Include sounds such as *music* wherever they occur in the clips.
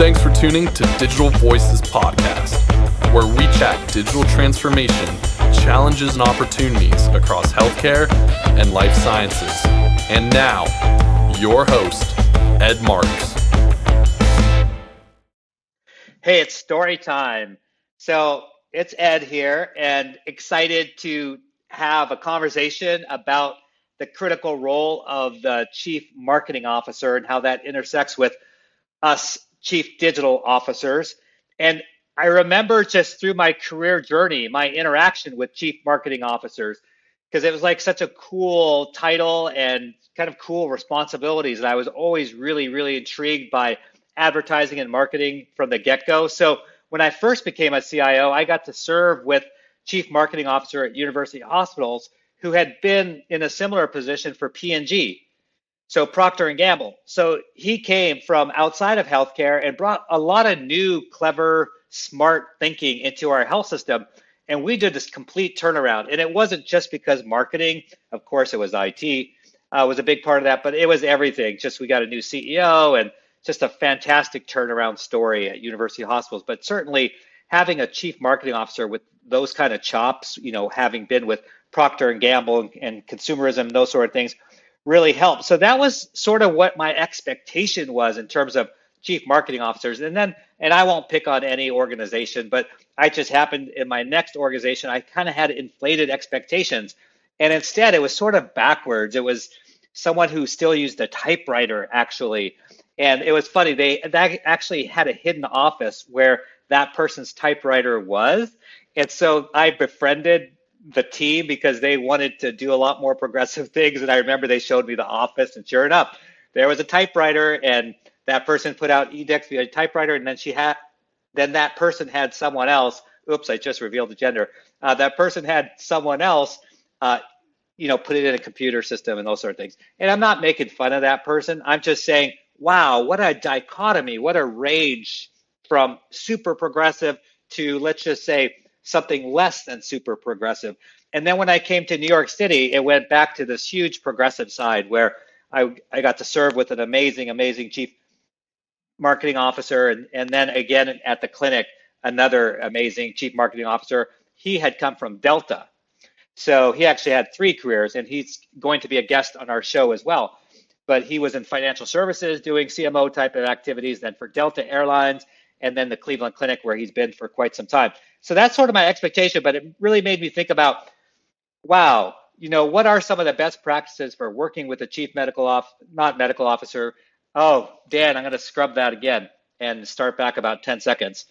Thanks for tuning to Digital Voices Podcast, where we chat digital transformation, challenges, and opportunities across healthcare and life sciences. And now, your host, Ed Marx. Hey, it's story time. So it's Ed here, and excited to have a conversation about the critical role of the chief marketing officer and how that intersects with us chief digital officers. And I remember just through my career journey, my interaction with chief marketing officers, because it was like such a cool title and kind of cool responsibilities. And I was always really, really intrigued by advertising and marketing from the get go. So when I first became a CIO, I got to serve with chief marketing officer at University Hospitals who had been in a similar position for P&G. So Procter and Gamble. So he came from outside of healthcare and brought a lot of new, clever, smart thinking into our health system. And we did this complete turnaround. And it wasn't just because marketing, of course, it was IT, uh, was a big part of that, but it was everything. Just we got a new CEO and just a fantastic turnaround story at University Hospitals. But certainly having a chief marketing officer with those kind of chops, you know, having been with Procter and Gamble and, and consumerism, those sort of things, really helped. So that was sort of what my expectation was in terms of chief marketing officers. And then, and I won't pick on any organization, but I just happened in my next organization, I kind of had inflated expectations. And instead, it was sort of backwards. It was someone who still used a typewriter, actually. And it was funny, they that actually had a hidden office where that person's typewriter was. And so I befriended the team because they wanted to do a lot more progressive *laughs* things. And I remember they showed me the office, and sure enough, there was a typewriter, and that person put out edicts via typewriter, and then she had, then that person had someone else. Oops, I just revealed the gender. Uh, that person had someone else, uh, you know, put it in a computer system and those sort of things. And I'm not making fun of that person. I'm just saying, wow, what a dichotomy, what a range from super progressive to let's just say something less than super progressive. And then when I came to New York City, it went back to this huge progressive side where I, I got to serve with an amazing, amazing chief marketing officer. And, and then again at the clinic, another amazing chief marketing officer. He had come from Delta. So he actually had three careers, and he's going to be a guest on our show as well. But he was in financial services doing CMO type of activities, then for Delta Airlines, and then the Cleveland Clinic, where he's been for quite some time. So that's sort of my expectation, but it really made me think about, wow, you know, what are some of the best practices for working with a chief medical off, not medical officer? Oh, Dan, I'm going to scrub that again and start back about 10 seconds.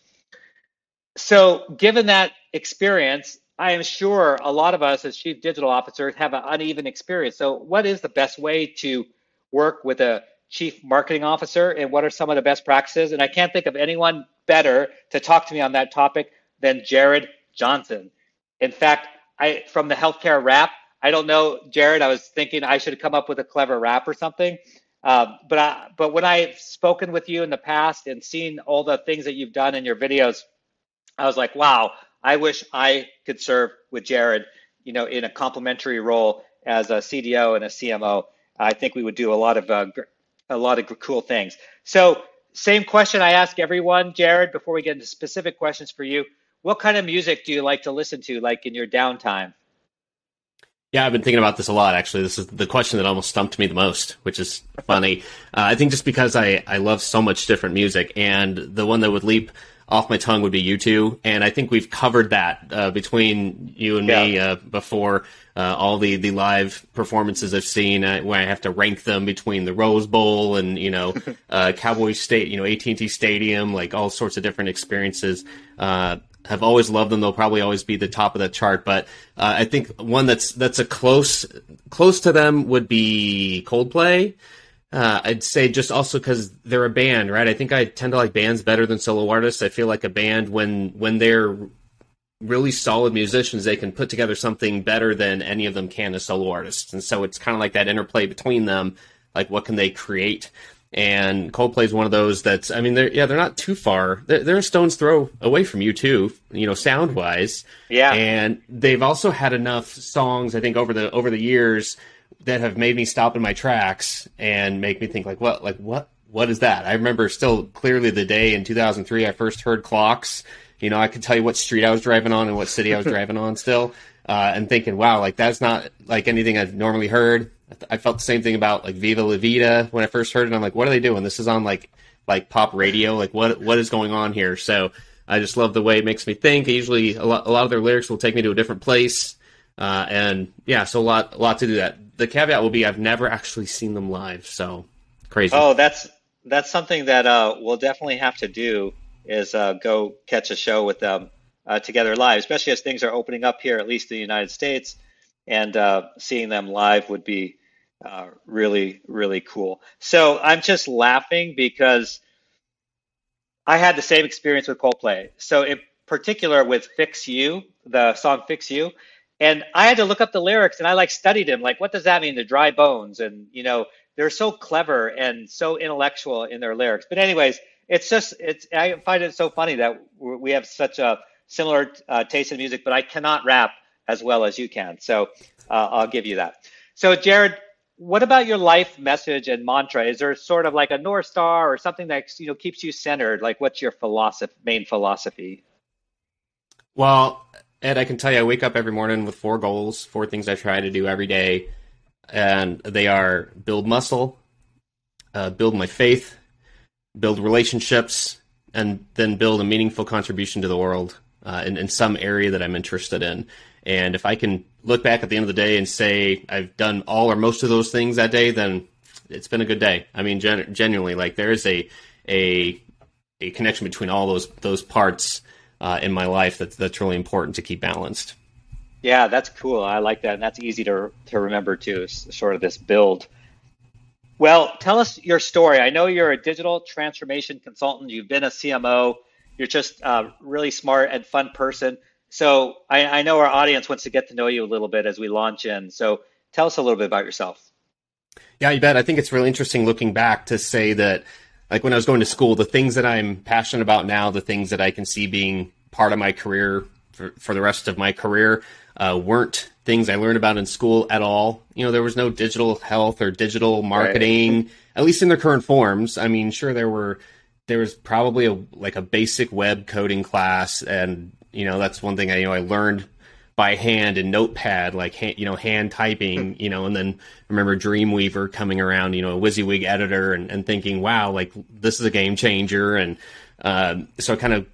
So, given that experience, I am sure a lot of us as chief digital officers have an uneven experience. So, what is the best way to work with a chief marketing officer and what are some of the best practices? And I can't think of anyone better to talk to me on that topic than Jared Johnson. In fact, I from the healthcare rap, I don't know, Jared. I was thinking I should come up with a clever rap or something. Uh, but I, but when I've spoken with you in the past and seen all the things that you've done in your videos, I was like, wow, I wish I could serve with Jared, you know, in a complementary role as a CDO and a CMO. I think we would do a lot of uh, a lot of cool things. So, same question I ask everyone, Jared, before we get into specific questions for you. What kind of music do you like to listen to, like in your downtime? Yeah, I've been thinking about this a lot. Actually, this is the question that almost stumped me the most, which is funny. Uh, I think just because I I love so much different music, and the one that would leap off my tongue would be U2, and I think we've covered that uh, between you and yeah. me uh, before. Uh, all the, the live performances I've seen, uh, where I have to rank them between the Rose Bowl and you know *laughs* uh, Cowboy State, you know AT and T Stadium, like all sorts of different experiences. Uh, have always loved them. They'll probably always be the top of the chart. But I think one that's that's a close close to them would be Coldplay. Uh, I'd say just also because they're a band, right? I think I tend to like bands better than solo artists. I feel like a band when when they're really solid musicians, they can put together something better than any of them can as solo artists. And so it's kind of like that interplay between them. Like, what can they create? And Coldplay is one of those that's, I mean, they're, yeah, they're not too far. They're, they're a stone's throw away from U2, you know, sound wise. Yeah. And they've also had enough songs, I think, over the, over the years that have made me stop in my tracks and make me think like what like what what is that? I remember still clearly the day in 2003 I first heard clocks. You know, I could tell you what street I was driving on and what city I was *laughs* driving on still, uh, and thinking, wow, like that's not like anything I've normally heard. I felt the same thing about like Viva La Vida when I first heard it. I'm like, what are they doing? This is on like like pop radio. Like what what is going on here? So I just love the way it makes me think. Usually, a lot, a lot of their lyrics will take me to a different place, uh, and yeah, so a lot a lot to do that. The caveat will be I've never actually seen them live, so crazy. Oh, that's that's something that uh, we'll definitely have to do is uh, go catch a show with them uh, together live, especially as things are opening up here, at least in the United States, and uh, seeing them live would be uh, really, really cool. So I'm just laughing because I had the same experience with Coldplay. So in particular with Fix You, the song Fix You, and I had to look up the lyrics and I like studied them. Like, what does that mean? The dry bones. And, you know, they're so clever and so intellectual in their lyrics. But anyways, it's just, it's, I find it so funny that we have such a similar uh, taste in music, but I cannot rap as well as you can. So uh, I'll give you that. So Jared, what about your life message and mantra? Is there sort of like a north star or something that you know keeps you centered? Like, what's your philosophy, main philosophy? Well, Ed, I can tell you, I wake up every morning with four goals, four things I try to do every day, and they are build muscle, uh, build my faith, build relationships, and then build a meaningful contribution to the world uh, in, in some area that I'm interested in. And if I can look back at the end of the day and say I've done all or most of those things that day, then it's been a good day. I mean, gen- genuinely, like there is a a a connection between all those those parts uh, in my life that's that's really important to keep balanced. Yeah, that's cool. I like that, and that's easy to to remember too. Sort of this build. Well, tell us your story. I know you're a digital transformation consultant. You've been a CMO. You're just a really smart and fun person. So I, I know our audience wants to get to know you a little bit as we launch in. So tell us a little bit about yourself. Yeah, you bet. I think it's really interesting looking back to say that, like when I was going to school, the things that I'm passionate about now, the things that I can see being part of my career for, for the rest of my career, uh, weren't things I learned about in school at all. You know, there was no digital health or digital marketing, right. at least in their current forms. I mean, sure, there were there was probably a like a basic web coding class and you know, that's one thing I you know I learned by hand and Notepad, like hand, you know, hand typing, hmm. you know, and then remember Dreamweaver coming around, you know, a WYSIWYG editor, and, and thinking, wow, like this is a game changer, and um, so it kind of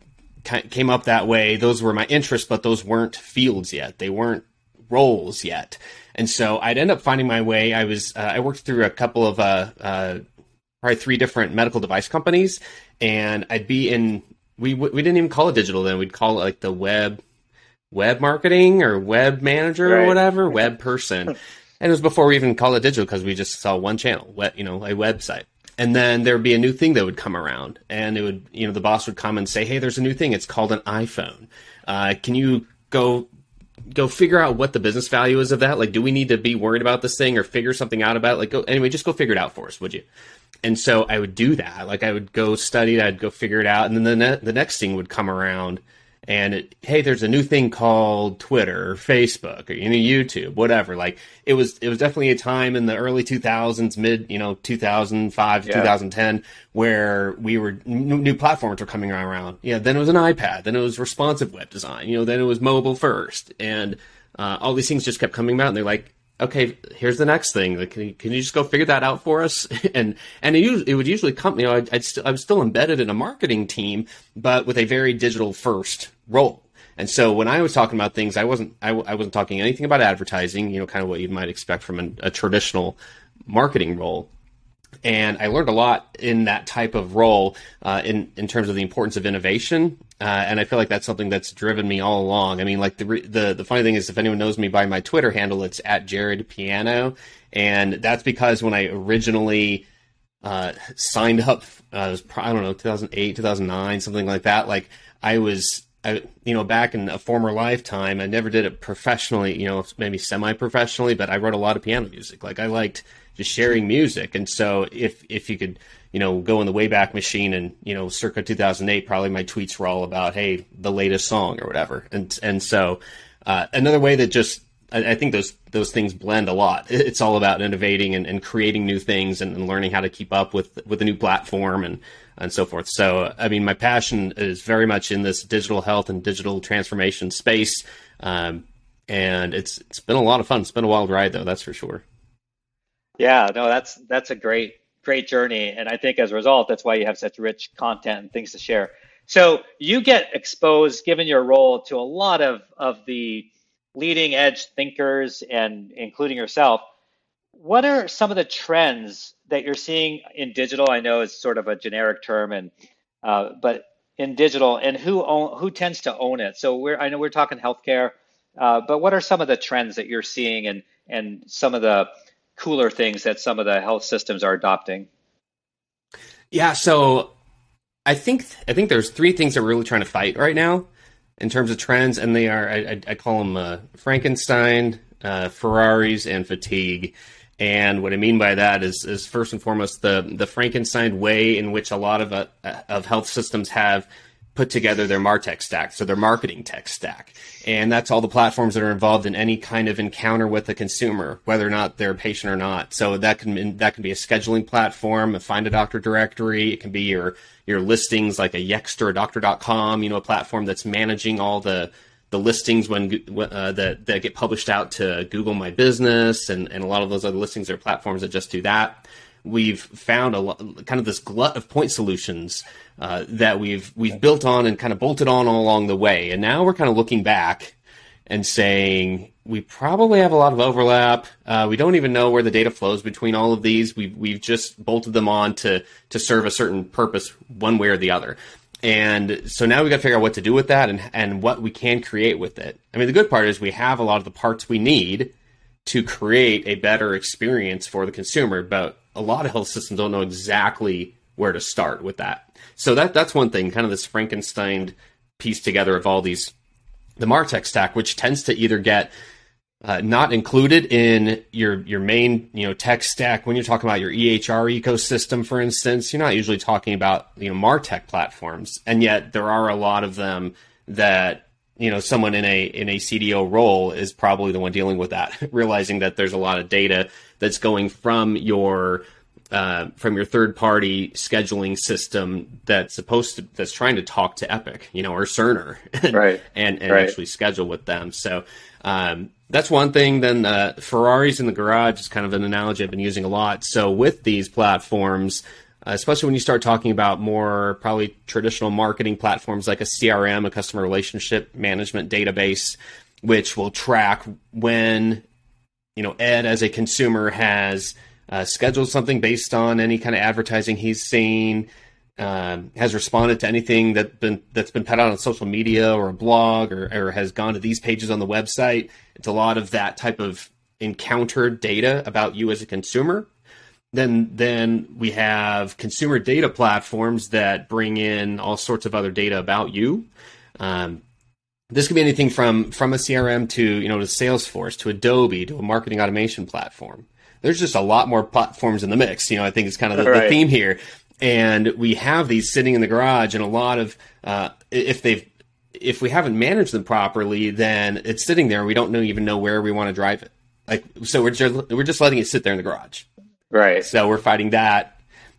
came up that way. Those were my interests, but those weren't fields yet; they weren't roles yet, and so I'd end up finding my way. I was uh, I worked through a couple of uh, uh, probably three different medical device companies, and I'd be in we we didn't even call it digital then. We'd call it like the web web marketing or web manager right. or whatever, *laughs* web person. and it was before we even called it digital because we just saw one channel, web, you know, a website. And then there would be a new thing that would come around, and it would, you know, the boss would come and say, "Hey, there's a new thing. It's called an iPhone. Uh, can you go go figure out what the business value is of that? Like, do we need to be worried about this thing or figure something out about it? Like, go anyway, just go figure it out for us, would you? and so I would do that. Like I would go study it, I'd go figure it out, and then the ne- the next thing would come around, and it, hey, there's a new thing called Twitter, or Facebook, or you know YouTube, whatever. Like it was it was definitely a time in the early 2000s, mid you know 2005 to yeah. 2010, where we were new, new platforms were coming around. Yeah, then it was an iPad, then it was responsive web design, you know, then it was mobile first, and uh, all these things just kept coming out, and they're like, okay, here's the next thing. Like, can you, can you just go figure that out for us? *laughs* and and it, it would usually come. You know, I'd, I'd st- I was still embedded in a marketing team, but with a very digital first role. And so when I was talking about things, I wasn't I, I wasn't talking anything about advertising. You know, kind of what you might expect from an, a traditional marketing role and I learned a lot in that type of role uh, in in terms of the importance of innovation. Uh, and I feel like that's something that's driven me all along. I mean, like the the the funny thing is, if anyone knows me by my Twitter handle, it's at Jared Piano, and that's because when I originally uh, signed up, uh, was, I don't know, 2008, 2009, something like that. Like I was I, you know, back in a former lifetime, I never did it professionally, you know, maybe semi-professionally, but I wrote a lot of piano music. Like I liked just sharing music, and so if if you could, you know, go in the Wayback Machine and you know, circa 2008, probably my tweets were all about, hey, the latest song or whatever, and and so uh, another way that just I, think those those things blend a lot. It's all about innovating and, and creating new things and, and, learning how to keep up with with a new platform and and so forth. So, I mean, my passion is very much in this digital health and digital transformation space, um, and it's it's been a lot of fun. It's been a wild ride, though, that's for sure. Yeah, no, that's that's a great great journey, and I think as a result, that's why you have such rich content and things to share. So you get exposed, given your role, to a lot of of the leading edge thinkers and including yourself. What are some of the trends that you're seeing in digital? I know it's sort of a generic term, and uh, but in digital, and who own, who tends to own it? So we're I know we're talking healthcare, uh, but what are some of the trends that you're seeing, and and some of the cooler things that some of the health systems are adopting? Yeah, so I think I think there's three things that we're really trying to fight right now in terms of trends, and they are I, I call them uh, Frankenstein, uh, Ferraris, and fatigue. And what I mean by that is, is first and foremost the the Frankenstein way in which a lot of uh, of health systems have put together their Martech stack, so their marketing tech stack. And that's all the platforms that are involved in any kind of encounter with the consumer, whether or not they're a patient or not. So that can that can be a scheduling platform, a find a doctor directory. It can be your your listings like a Yext or a doctor.com, you know, a platform that's managing all the the listings when uh, that that get published out to Google My Business and, and a lot of those other listings are platforms that just do that we've found a lot, kind of this glut of point solutions uh, that we've we've built on and kind of bolted on all along the way, and now we're kind of looking back and saying we probably have a lot of overlap. Uh, we don't even know where the data flows between all of these. We've we've just bolted them on to to serve a certain purpose, one way or the other. And so now we got to figure out what to do with that and and what we can create with it. I mean, the good part is we have a lot of the parts we need to create a better experience for the consumer, but a lot of health systems don't know exactly where to start with that. So that that's one thing, kind of this Frankenstein piece together of all these the Martech stack, which tends to either get uh, not included in your your main you know tech stack when you're talking about your EHR ecosystem, for instance. You're not usually talking about you know Martech platforms, and yet there are a lot of them that you know someone in a in a CDO role is probably the one dealing with that, *laughs* realizing that there's a lot of data that's going from your uh, from your third party scheduling system that's supposed to that's trying to talk to Epic, you know, or Cerner, *laughs* right, and and right. actually schedule with them. So um, that's one thing. Then uh, Ferraris in the garage is kind of an analogy I've been using a lot. So with these platforms. Uh, especially when you start talking about more probably traditional marketing platforms like a CRM, a customer relationship management database, which will track when you know, Ed as a consumer has uh, scheduled something based on any kind of advertising he's seen, um, has responded to anything that been that's been put out on social media or a blog or, or has gone to these pages on the website. It's a lot of that type of encounter data about you as a consumer. Then then we have consumer data platforms that bring in all sorts of other data about you. Um, this could be anything from from a CRM to you know to Salesforce to Adobe to a marketing automation platform. There's just a lot more platforms in the mix. You know, I think it's kind of the, right. the theme here. And we have these sitting in the garage, and a lot of uh, if they've if we haven't managed them properly, then it's sitting there. and We don't know, even know where we want to drive it. Like so, we're just we're just letting it sit there in the garage. Right. So we're fighting that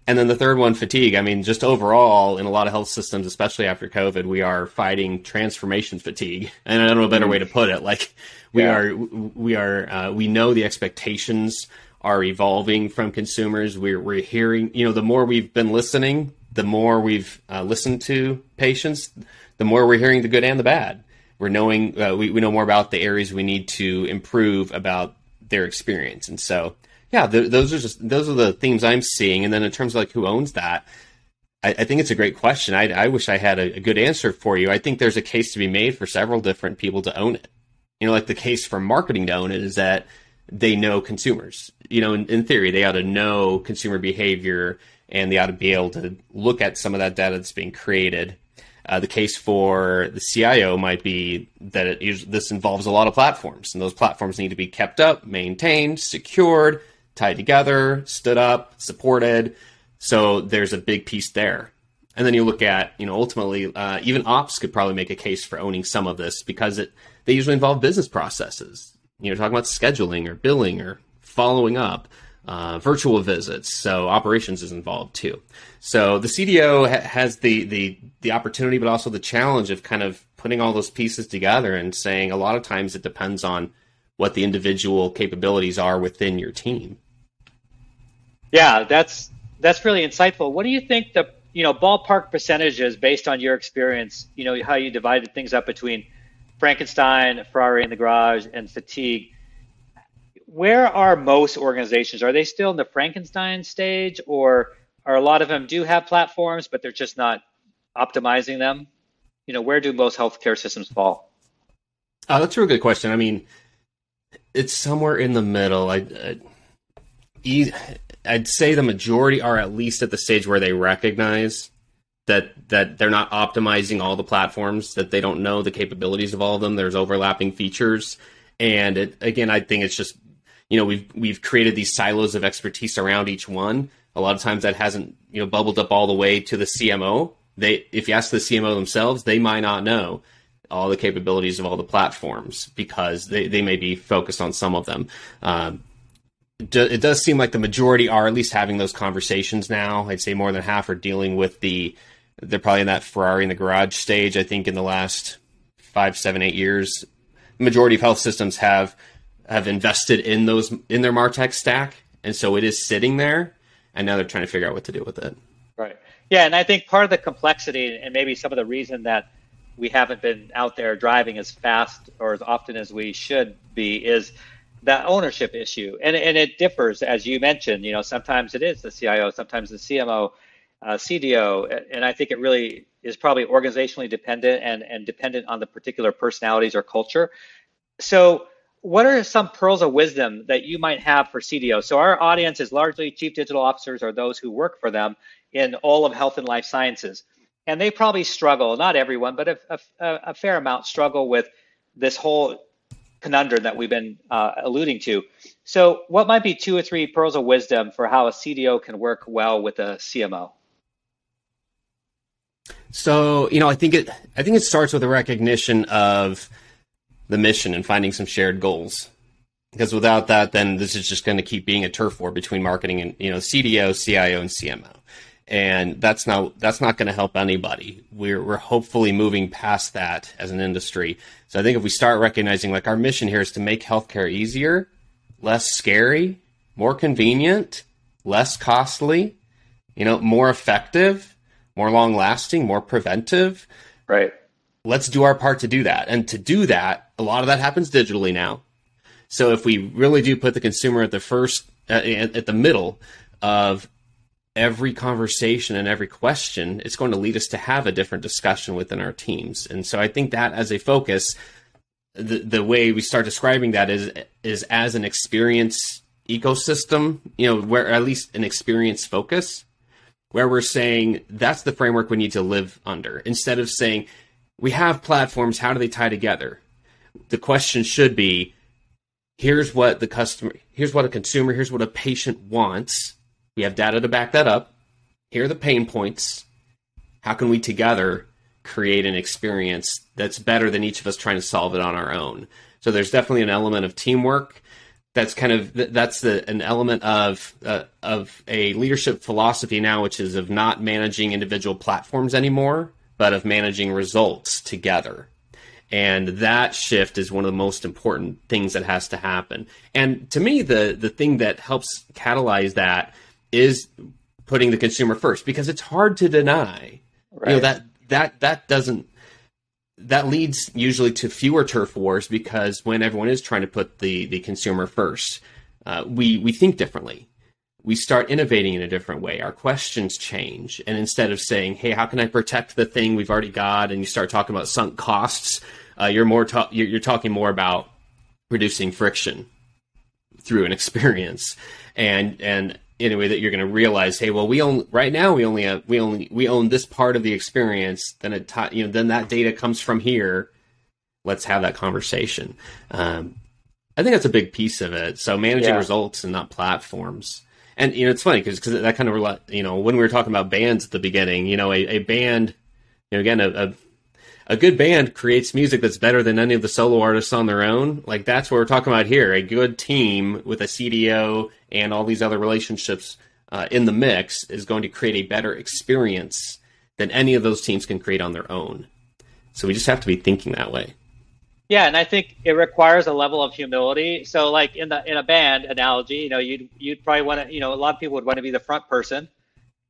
and then the third one, fatigue. I mean, just overall, in a lot of health systems, especially after COVID, we are fighting transformation fatigue. And I don't know a better way to put it. Like we yeah. are, we are, uh, we know the expectations are evolving from consumers. We're we're hearing, you know, the more we've been listening, the more we've uh, listened to patients, the more we're hearing the good and the bad. We're knowing, uh, we we know more about the areas we need to improve about their experience, and so yeah, th- those are just those are the themes I'm seeing. And then in terms of like who owns that, I, I think it's a great question. I, I wish I had a, a, good answer for you. I think there's a case to be made for several different people to own it. You know, like the case for marketing to own it is that they know consumers. You know, in, in theory, they ought to know consumer behavior and they ought to be able to look at some of that data that's being created. Uh, the case for the CIO might be that it, this involves a lot of platforms, and those platforms need to be kept up, maintained, secured, tied together, stood up, supported. So there's a big piece there. And then you look at, you know, ultimately, uh, even ops could probably make a case for owning some of this because it they usually involve business processes. you know talking about scheduling or billing or following up, uh, virtual visits. So operations is involved too. So the CDO ha- has the the the opportunity, but also the challenge of kind of putting all those pieces together and saying a lot of times it depends on what the individual capabilities are within your team. Yeah, that's that's really insightful. What do you think the you know ballpark percentages based on your experience? You know how you divided things up between Frankenstein, Ferrari in the garage, and fatigue. Where are most organizations? Are they still in the Frankenstein stage, or are a lot of them do have platforms, but they're just not optimizing them? You know, where do most healthcare systems fall? Oh, that's a real good question. I mean, it's somewhere in the middle. I, I, I'd say the majority are at least at the stage where they recognize that that they're not optimizing all the platforms, that they don't know the capabilities of all of them. There's overlapping features, and it, again, I think it's just you know we've we've created these silos of expertise around each one. A lot of times that hasn't you know bubbled up all the way to the CMO. They if you ask the CMO themselves, they might not know all the capabilities of all the platforms because they, they may be focused on some of them. Um, it does seem like the majority are at least having those conversations now. I'd say more than half are dealing with the they're probably in that Ferrari in the garage stage. I think in the last five, seven, eight years, majority of health systems have have invested in those in their Martech stack, and so it is sitting there, and now they're trying to figure out what to do with it. Right. Yeah, and I think part of the complexity and maybe some of the reason that we haven't been out there driving as fast or as often as we should be is that ownership issue, and and it differs as you mentioned. You know, sometimes it is the CIO, sometimes the CMO, uh, CDO, and I think it really is probably organizationally dependent and and dependent on the particular personalities or culture. So. What are some pearls of wisdom that you might have for CDO? So our audience is largely chief digital officers or those who work for them in all of health and life sciences, and they probably struggle. Not everyone, but a, a, a fair amount struggle with this whole conundrum that we've been uh, alluding to. So, what might be two or three pearls of wisdom for how a CDO can work well with a CMO? So, you know, I think it I think it starts with a recognition of the mission and finding some shared goals. Because without that, then this is just going to keep being a turf war between marketing and you know CDO, CIO, and CMO and that's not that's not going to help anybody. We're we're hopefully moving past that as an industry. So I think if we start recognizing like our mission here is to make healthcare easier, less scary, more convenient, less costly, you know, more effective, more long lasting, more preventive. Right. Let's do our part to do that. And to do that, a lot of that happens digitally now. So if we really do put the consumer at the first uh, at, at the middle of every conversation and every question, it's going to lead us to have a different discussion within our teams. And so I think that as a focus, the the way we start describing that is is as an experience ecosystem, you know, where at least an experience focus, where we're saying that's the framework we need to live under. Instead of saying we have platforms, how do they tie together? The question should be here's what the customer here's what a consumer, here's what a patient wants we have data to back that up. Here are the pain points. How can we together create an experience that's better than each of us trying to solve it on our own? So there's definitely an element of teamwork. That's kind of that's the, an element of uh, of a leadership philosophy now, which is of not managing individual platforms anymore, but of managing results together. And that shift is one of the most important things that has to happen. And to me, the the thing that helps catalyze that is putting the consumer first because it's hard to deny. Right. You know that that that doesn't that leads usually to fewer turf wars because when everyone is trying to put the the consumer first, uh, we we think differently. We start innovating in a different way. Our questions change, and instead of saying, "Hey, how can I protect the thing we've already got?" and you start talking about sunk costs, uh, you're more ta- you're, you're talking more about reducing friction through an experience, and and in a way that you're going to realize, hey, well, we own right now we only have, we only we own this part of the experience. Then it you know then that data comes from here. Let's have that conversation. Um, I think that's a big piece of it. So managing yeah. results and not platforms. And you know it's funny because because that kind of you know when we were talking about bands at the beginning, you know a, a band, you know again a, a a good band creates music that's better than any of the solo artists on their own. Like that's what we're talking about here. A good team with a CDO and all these other relationships uh, in the mix is going to create a better experience than any of those teams can create on their own. So we just have to be thinking that way. Yeah, and I think it requires a level of humility. So, like in the in a band analogy, you know, you'd you'd probably want to, you know, a lot of people would want to be the front person,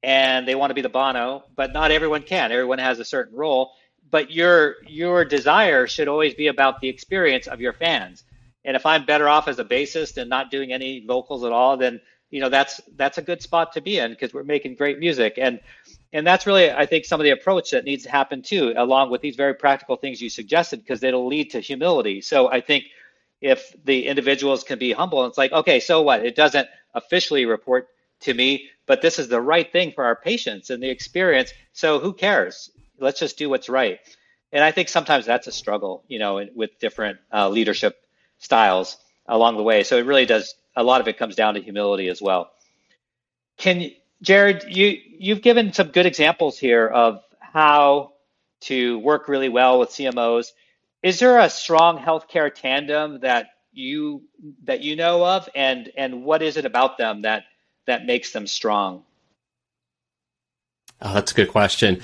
and they want to be the Bono, but not everyone can. Everyone has a certain role. But your your desire should always be about the experience of your fans. And if I'm better off as a bassist and not doing any vocals at all, then you know that's that's a good spot to be in because we're making great music. And and that's really i think some of the approach that needs to happen too along with these very practical things you suggested because it'll lead to humility so i think if the individuals can be humble it's like okay so what it doesn't officially report to me but this is the right thing for our patients and the experience so who cares let's just do what's right and i think sometimes that's a struggle you know with different uh, leadership styles along the way so it really does a lot of it comes down to humility as well can Jared, you you've given some good examples here of how to work really well with CMOs. Is there a strong healthcare tandem that you that you know of, and and what is it about them that that makes them strong? Oh, that's a good question.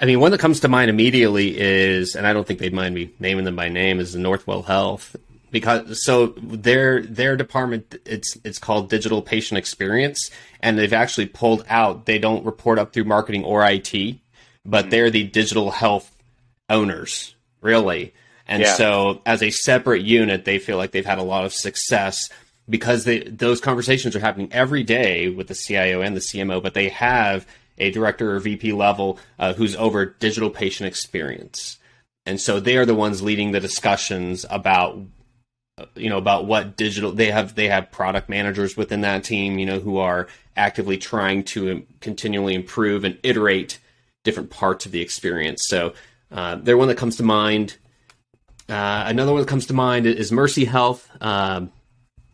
I mean, one that comes to mind immediately is, and I don't think they'd mind me naming them by name, is the Northwell Health because so their their department it's it's called digital patient experience and they've actually pulled out they don't report up through marketing or IT but mm-hmm. they're the digital health owners really and yeah. so as a separate unit they feel like they've had a lot of success because they, those conversations are happening every day with the CIO and the CMO but they have a director or VP level uh, who's over digital patient experience. And so they are the ones leading the discussions about you know about what digital they have they have product managers within that team you know who are actively trying to continually improve and iterate different parts of the experience. So uh, they're one that comes to mind. Uh, another one that comes to mind is mercy health um,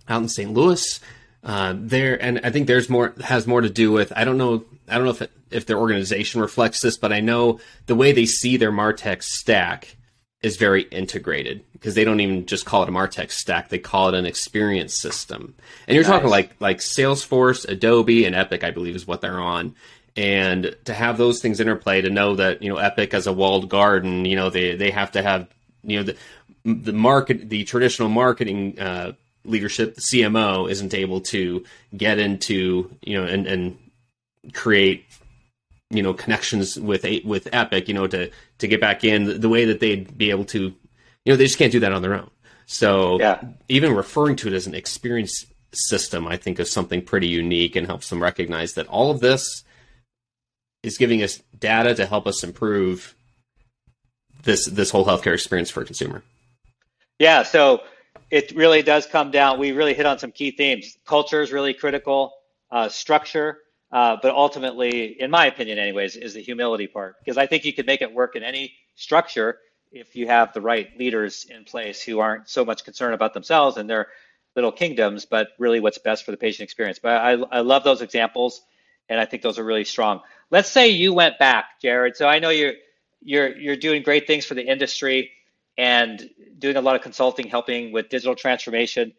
out in st louis uh, there and i think there's more has more to do with i don't know i don't know if it, if their organization reflects this but i know the way they see their martech stack is very integrated because they don't even just call it a Martech stack; they call it an experience system. And you're nice. talking like like Salesforce, Adobe, and Epic, I believe, is what they're on. And to have those things interplay, to know that you know Epic as a walled garden, you know they they have to have you know the the market the traditional marketing uh, leadership, the CMO, isn't able to get into you know and and create you know connections with with Epic, you know, to to get back in the way that they'd be able to, you know, they just can't do that on their own. So yeah. even referring to it as an experience system, I think is something pretty unique and helps them recognize that all of this is giving us data to help us improve this this whole healthcare experience for a consumer. Yeah, so it really does come down. We really hit on some key themes. Culture is really critical. Uh, structure uh, but ultimately, in my opinion, anyways, is the humility part because I think you could make it work in any structure if you have the right leaders in place who aren't so much concerned about themselves and their little kingdoms, but really what's best for the patient experience. But I, I love those examples, and I think those are really strong. Let's say you went back, Jared. So I know you're you're you're doing great things for the industry and doing a lot of consulting, helping with digital transformation.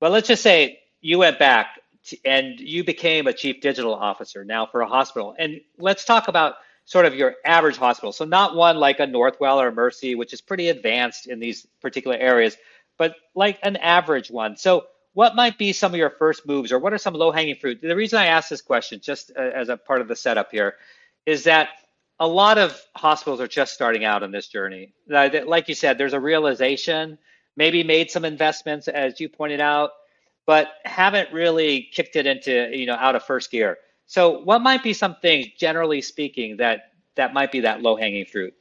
But let's just say you went back and you became a chief digital officer now for a hospital. And let's talk about sort of your average hospital. So not one like a Northwell or Mercy, which is pretty advanced in these particular areas, but like an average one. So what might be some of your first moves or what are some low hanging fruit? The reason I ask this question, just as a part of the setup here, is that a lot of hospitals are just starting out on this journey. Like you said, there's a realization, maybe made some investments, as you pointed out, but haven't really kicked it into you know out of first gear. So what might be some things, generally speaking, that that might be that low hanging fruit?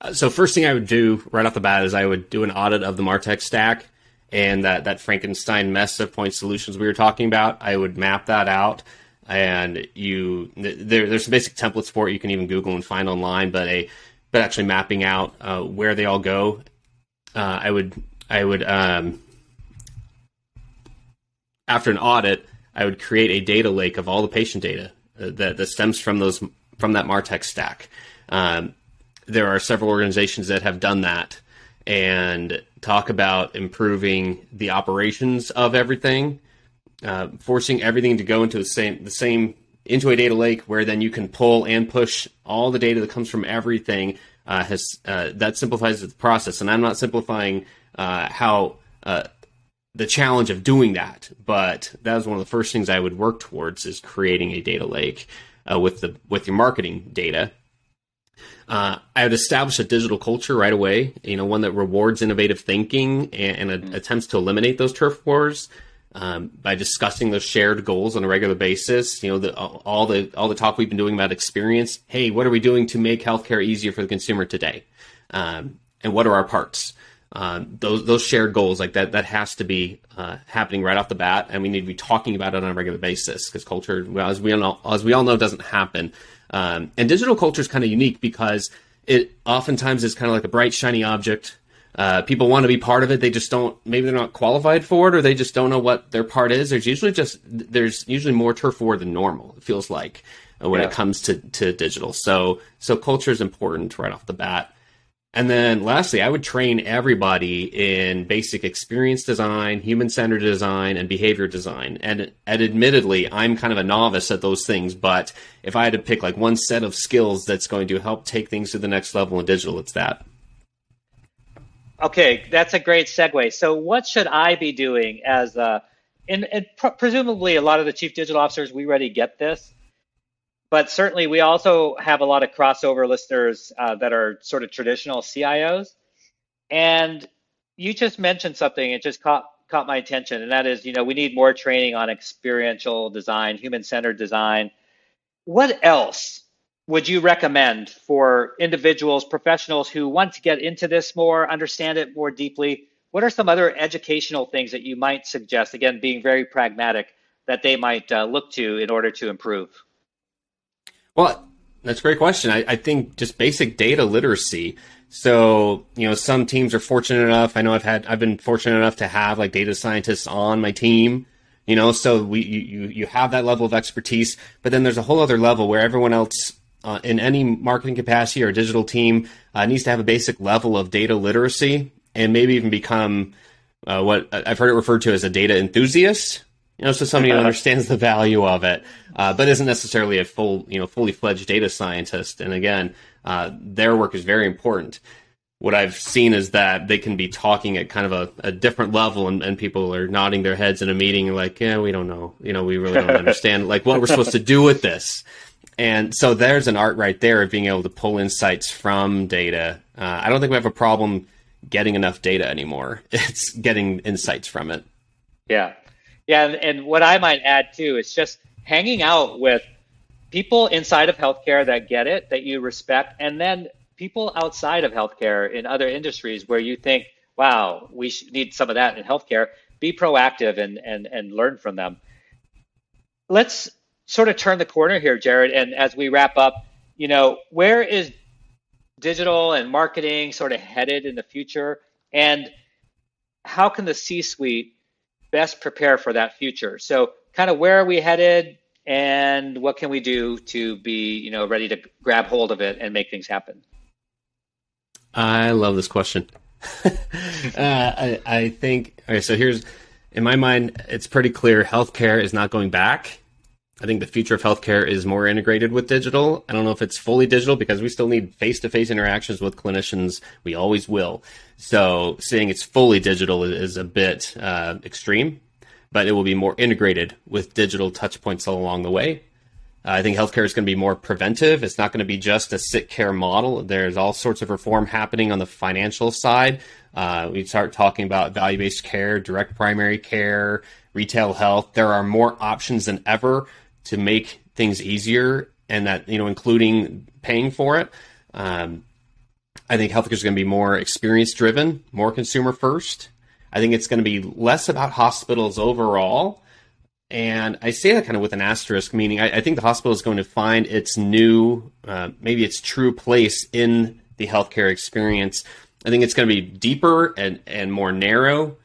Uh, so first thing I would do right off the bat is I would do an audit of the Martech stack and that that Frankenstein mess of point solutions we were talking about. I would map that out and you there, there's some basic templates for it you can even google and find online but a but actually mapping out uh, where they all go uh, i would i would um, after an audit, I would create a data lake of all the patient data uh, that, that stems from those from that Martech stack. Um, there are several organizations that have done that and talk about improving the operations of everything, uh, forcing everything to go into the same the same into a data lake where then you can pull and push all the data that comes from everything. Uh, has uh, that simplifies the process, and I'm not simplifying uh, how uh, the challenge of doing that, but that was one of the first things I would work towards is creating a data lake uh, with the with your marketing data uh, I would establish a digital culture right away. You know, one that rewards innovative thinking and, and a, mm-hmm. attempts to eliminate those turf wars um, by discussing those shared goals on a regular basis. You know, the, all the all the talk we've been doing about experience. Hey, what are we doing to make healthcare easier for the consumer today? Um, and what are our parts? Um, those those shared goals like that that has to be uh, happening right off the bat, and we need to be talking about it on a regular basis because culture, well, as we all as we all know, doesn't happen um, and digital culture is kind of unique because it oftentimes is kind of like a bright, shiny object. Uh, people want to be part of it. They just don't. Maybe they're not qualified for it, or they just don't know what their part is. There's usually just there's usually more turf war than normal. It feels like uh, when yeah. it comes to to digital. So so culture is important right off the bat. And then lastly, I would train everybody in basic experience design, human centered design, and behavior design. And, and admittedly, I'm kind of a novice at those things, but if I had to pick like one set of skills that's going to help take things to the next level in digital, it's that. Okay, that's a great segue. So, what should I be doing as a, and, and pr- presumably a lot of the chief digital officers, we already get this but certainly we also have a lot of crossover listeners uh, that are sort of traditional CIOs. And you just mentioned something, it just caught caught my attention, and that is, you know, we need more training on experiential design, human-centered design. What else would you recommend for individuals, professionals who want to get into this more, understand it more deeply? What are some other educational things that you might suggest? Again, being very pragmatic, that they might uh, look to in order to improve. Well, that's a great question. I, I, think just basic data literacy. So, you know, some teams are fortunate enough. I know I've had, I've been fortunate enough to have like data scientists on my team, you know, so we, you, you have that level of expertise, but then there's a whole other level where everyone else uh, in any marketing capacity or digital team uh, needs to have a basic level of data literacy and maybe even become uh, what I've heard it referred to as a data enthusiast. You know, so somebody who *laughs* understands the value of it, uh, but isn't necessarily a full, you know, fully fledged data scientist. And again, uh, their work is very important. What I've seen is that they can be talking at kind of a, a different level, and, and, people are nodding their heads in a meeting, like, "Yeah, we don't know. You know, we really don't *laughs* understand like what we're supposed to do with this." And so there's an art right there of being able to pull insights from data. Uh, I don't think we have a problem getting enough data anymore. *laughs* It's getting insights from it. Yeah, yeah, and, and what I might add too is just hanging out with people inside of healthcare that get it, that you respect, and then people outside of healthcare in other industries where you think, wow, we need some of that in healthcare. Be proactive and, and, and learn from them. Let's sort of turn the corner here, Jared. And as we wrap up, you know, where is digital and marketing sort of headed in the future? And how can the C suite best prepare for that future. So, kind of where are we headed, and what can we do to be, you know, ready to grab hold of it and make things happen? I love this question. *laughs* uh, I, I think okay. So here's in my mind, it's pretty clear. Healthcare is not going back. I think the future of healthcare is more integrated with digital. I don't know if it's fully digital because we still need face to face interactions with clinicians. We always will. So saying it's fully digital is a bit uh, extreme, but it will be more integrated with digital touch points along the way. Uh, I think healthcare is going to be more preventive. It's not going to be just a sick care model. There's all sorts of reform happening on the financial side. Uh, we start talking about value based care, direct primary care, retail health. There are more options than ever to make things easier and that, you know, including paying for it. Um, I think healthcare is going to be more experience driven, more consumer first. I think it's going to be less about hospitals overall. And I say that kind of with an asterisk, meaning I, I think the hospital is going to find its new, uh, maybe its true place in the healthcare experience. I think it's going to be deeper and, and more narrow,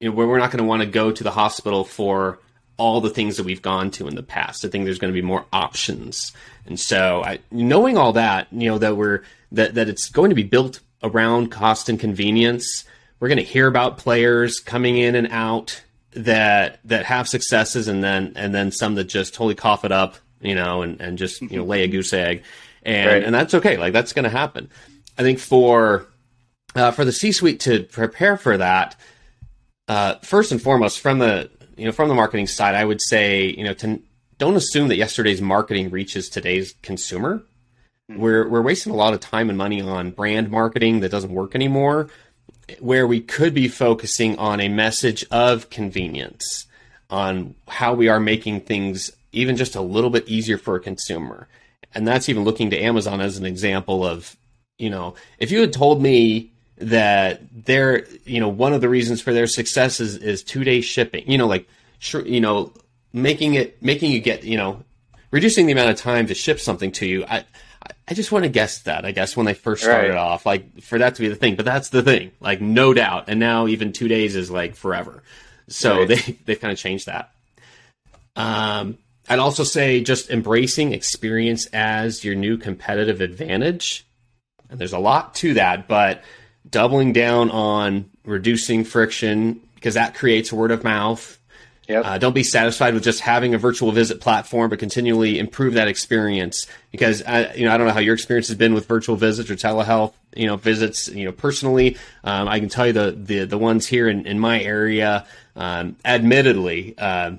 you know, where we're not going to want to go to the hospital for all the things that we've gone to in the past. I think there's going to be more options. And so I, knowing all that, you know, that we're, that, that it's going to be built around cost and convenience. We're going to hear about players coming in and out that, that have successes and then, and then some that just totally cough it up, you know, and, and just, you know, lay a goose egg. And, right. and that's okay. Like that's going to happen. I think for, uh, for the C-suite to prepare for that, uh, first and foremost, from the you know from the marketing side, I would say you know to, don't assume that yesterday's marketing reaches today's consumer. Mm-hmm. We're we're wasting a lot of time and money on brand marketing that doesn't work anymore. Where we could be focusing on a message of convenience, on how we are making things even just a little bit easier for a consumer. And that's even looking to Amazon as an example of, you know, if you had told me that they're you know one of the reasons for their success is, is two day shipping. You know like sure you know making it making you get you know reducing the amount of time to ship something to you. I i just want to guess that i guess when they first started right. off like for that to be the thing. But that's the thing like no doubt. And now even two days is like forever. So right. they *laughs* they've kind of changed that. Um i'd also say just embracing experience as your new competitive advantage. And there's a lot to that but doubling down on reducing friction because that creates word of mouth. Yep. Uh, don't be satisfied with just having a virtual visit platform, but continually improve that experience. Because I, you know, I don't know how your experience has been with virtual visits or telehealth, you know, visits. You know, personally, um, I can tell you the the, the ones here in, in my area. Um, admittedly, uh,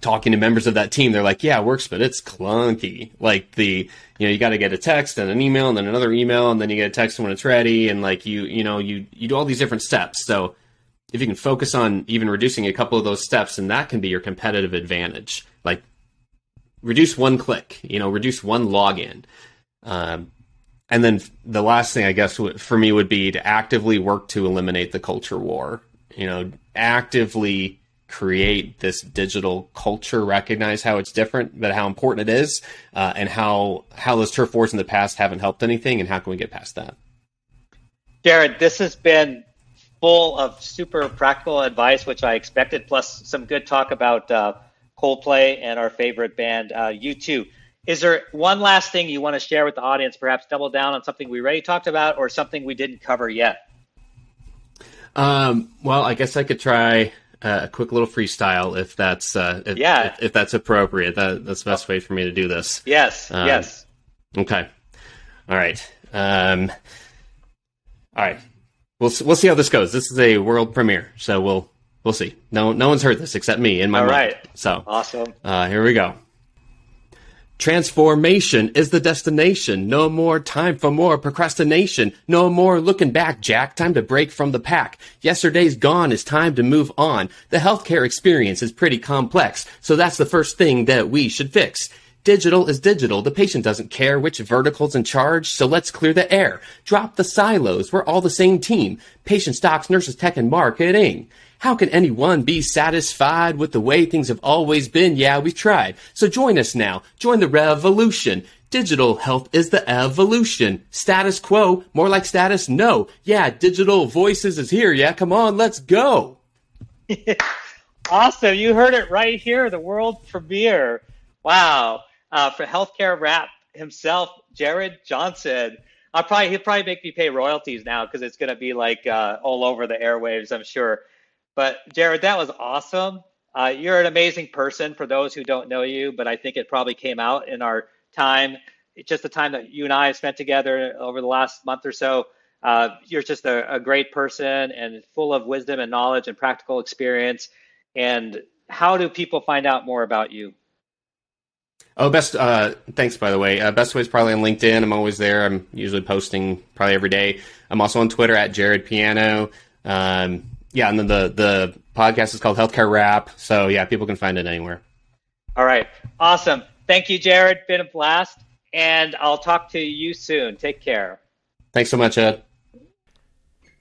talking to members of that team, they're like, "Yeah, it works, but it's clunky. Like the you know, you got to get a text and an email and then another email and then you get a text when it's ready and like you you know you you do all these different steps. So if you can focus on even reducing a couple of those steps, and that can be your competitive advantage. Like reduce one click, you know, reduce one login. Um, and then the last thing I guess for me would be to actively work to eliminate the culture war. You know, actively create this digital culture, recognize how it's different, but how important it is, uh, and how how those turf wars in the past haven't helped anything, and how can we get past that? Jared, this has been full of super practical advice, which I expected, plus some good talk about uh, Coldplay and our favorite band, uh, U2. Is there one last thing you want to share with the audience? Perhaps double down on something we already talked about, or something we didn't cover yet. Um, well, I guess I could try uh, a quick little freestyle if that's uh, if, yeah if, if, that's appropriate. That, that's the best way for me to do this. Yes. Um, yes. Okay. All right. Um, all right. We'll we'll see how this goes. This is a world premiere, so we'll we'll see. No no one's heard this except me in my all mind. right. So awesome. Uh, here we go. Transformation is the destination. No more time for more procrastination. No more looking back, Jack. Time to break from the pack. Yesterday's gone. It's time to move on. The healthcare experience is pretty complex, so that's the first thing that we should fix. Digital is digital. The patient doesn't care which vertical's in charge, so let's clear the air. Drop the silos. We're all the same team. Patient stocks, nurses, tech, and marketing. How can anyone be satisfied with the way things have always been? Yeah, we've tried. So join us now. Join the revolution. Digital health is the evolution. Status quo, more like status no. Yeah, digital voices is here. Yeah, come on, let's go. *laughs* awesome. You heard it right here, the world premiere. Wow. Uh, for healthcare rap himself, Jared Johnson. I'll probably he'll probably make me pay royalties now because it's gonna be like uh, all over the airwaves, I'm sure. But Jared, that was awesome. Uh, you're an amazing person for those who don't know you, but I think it probably came out in our time, it's just the time that you and I have spent together over the last month or so. Uh, you're just a, a, great person and full of wisdom and knowledge and practical experience. And how do people find out more about you? Oh, best. Uh, thanks, by the way. Uh, best way is probably on LinkedIn. I'm always there. I'm usually posting probably every day. I'm also on Twitter at Jared Piano. Um, yeah, and then the the podcast is called Healthcare Rap. So yeah, people can find it anywhere. All right, awesome. Thank you, Jared. Been a blast, and I'll talk to you soon. Take care. Thanks so much, Ed.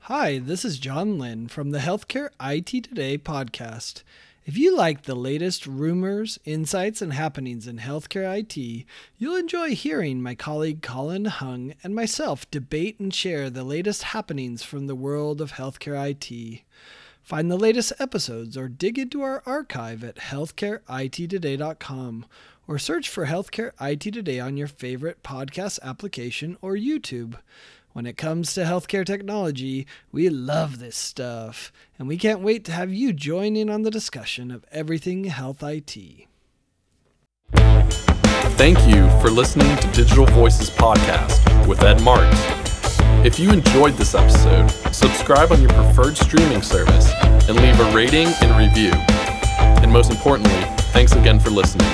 Hi, this is John Lynn from the Healthcare IT Today podcast. If you like the latest rumors, insights, and happenings in healthcare IT, you'll enjoy hearing my colleague Colin Hung and myself debate and share the latest happenings from the world of healthcare IT. Find the latest episodes or dig into our archive at healthcareittoday.com or search for Healthcare IT Today on your favorite podcast application or YouTube. When it comes to healthcare technology, we love this stuff, and we can't wait to have you join in on the discussion of everything health IT. Thank you for listening to Digital Voices Podcast with Ed Marx. If you enjoyed this episode, subscribe on your preferred streaming service and leave a rating and review. And most importantly, thanks again for listening.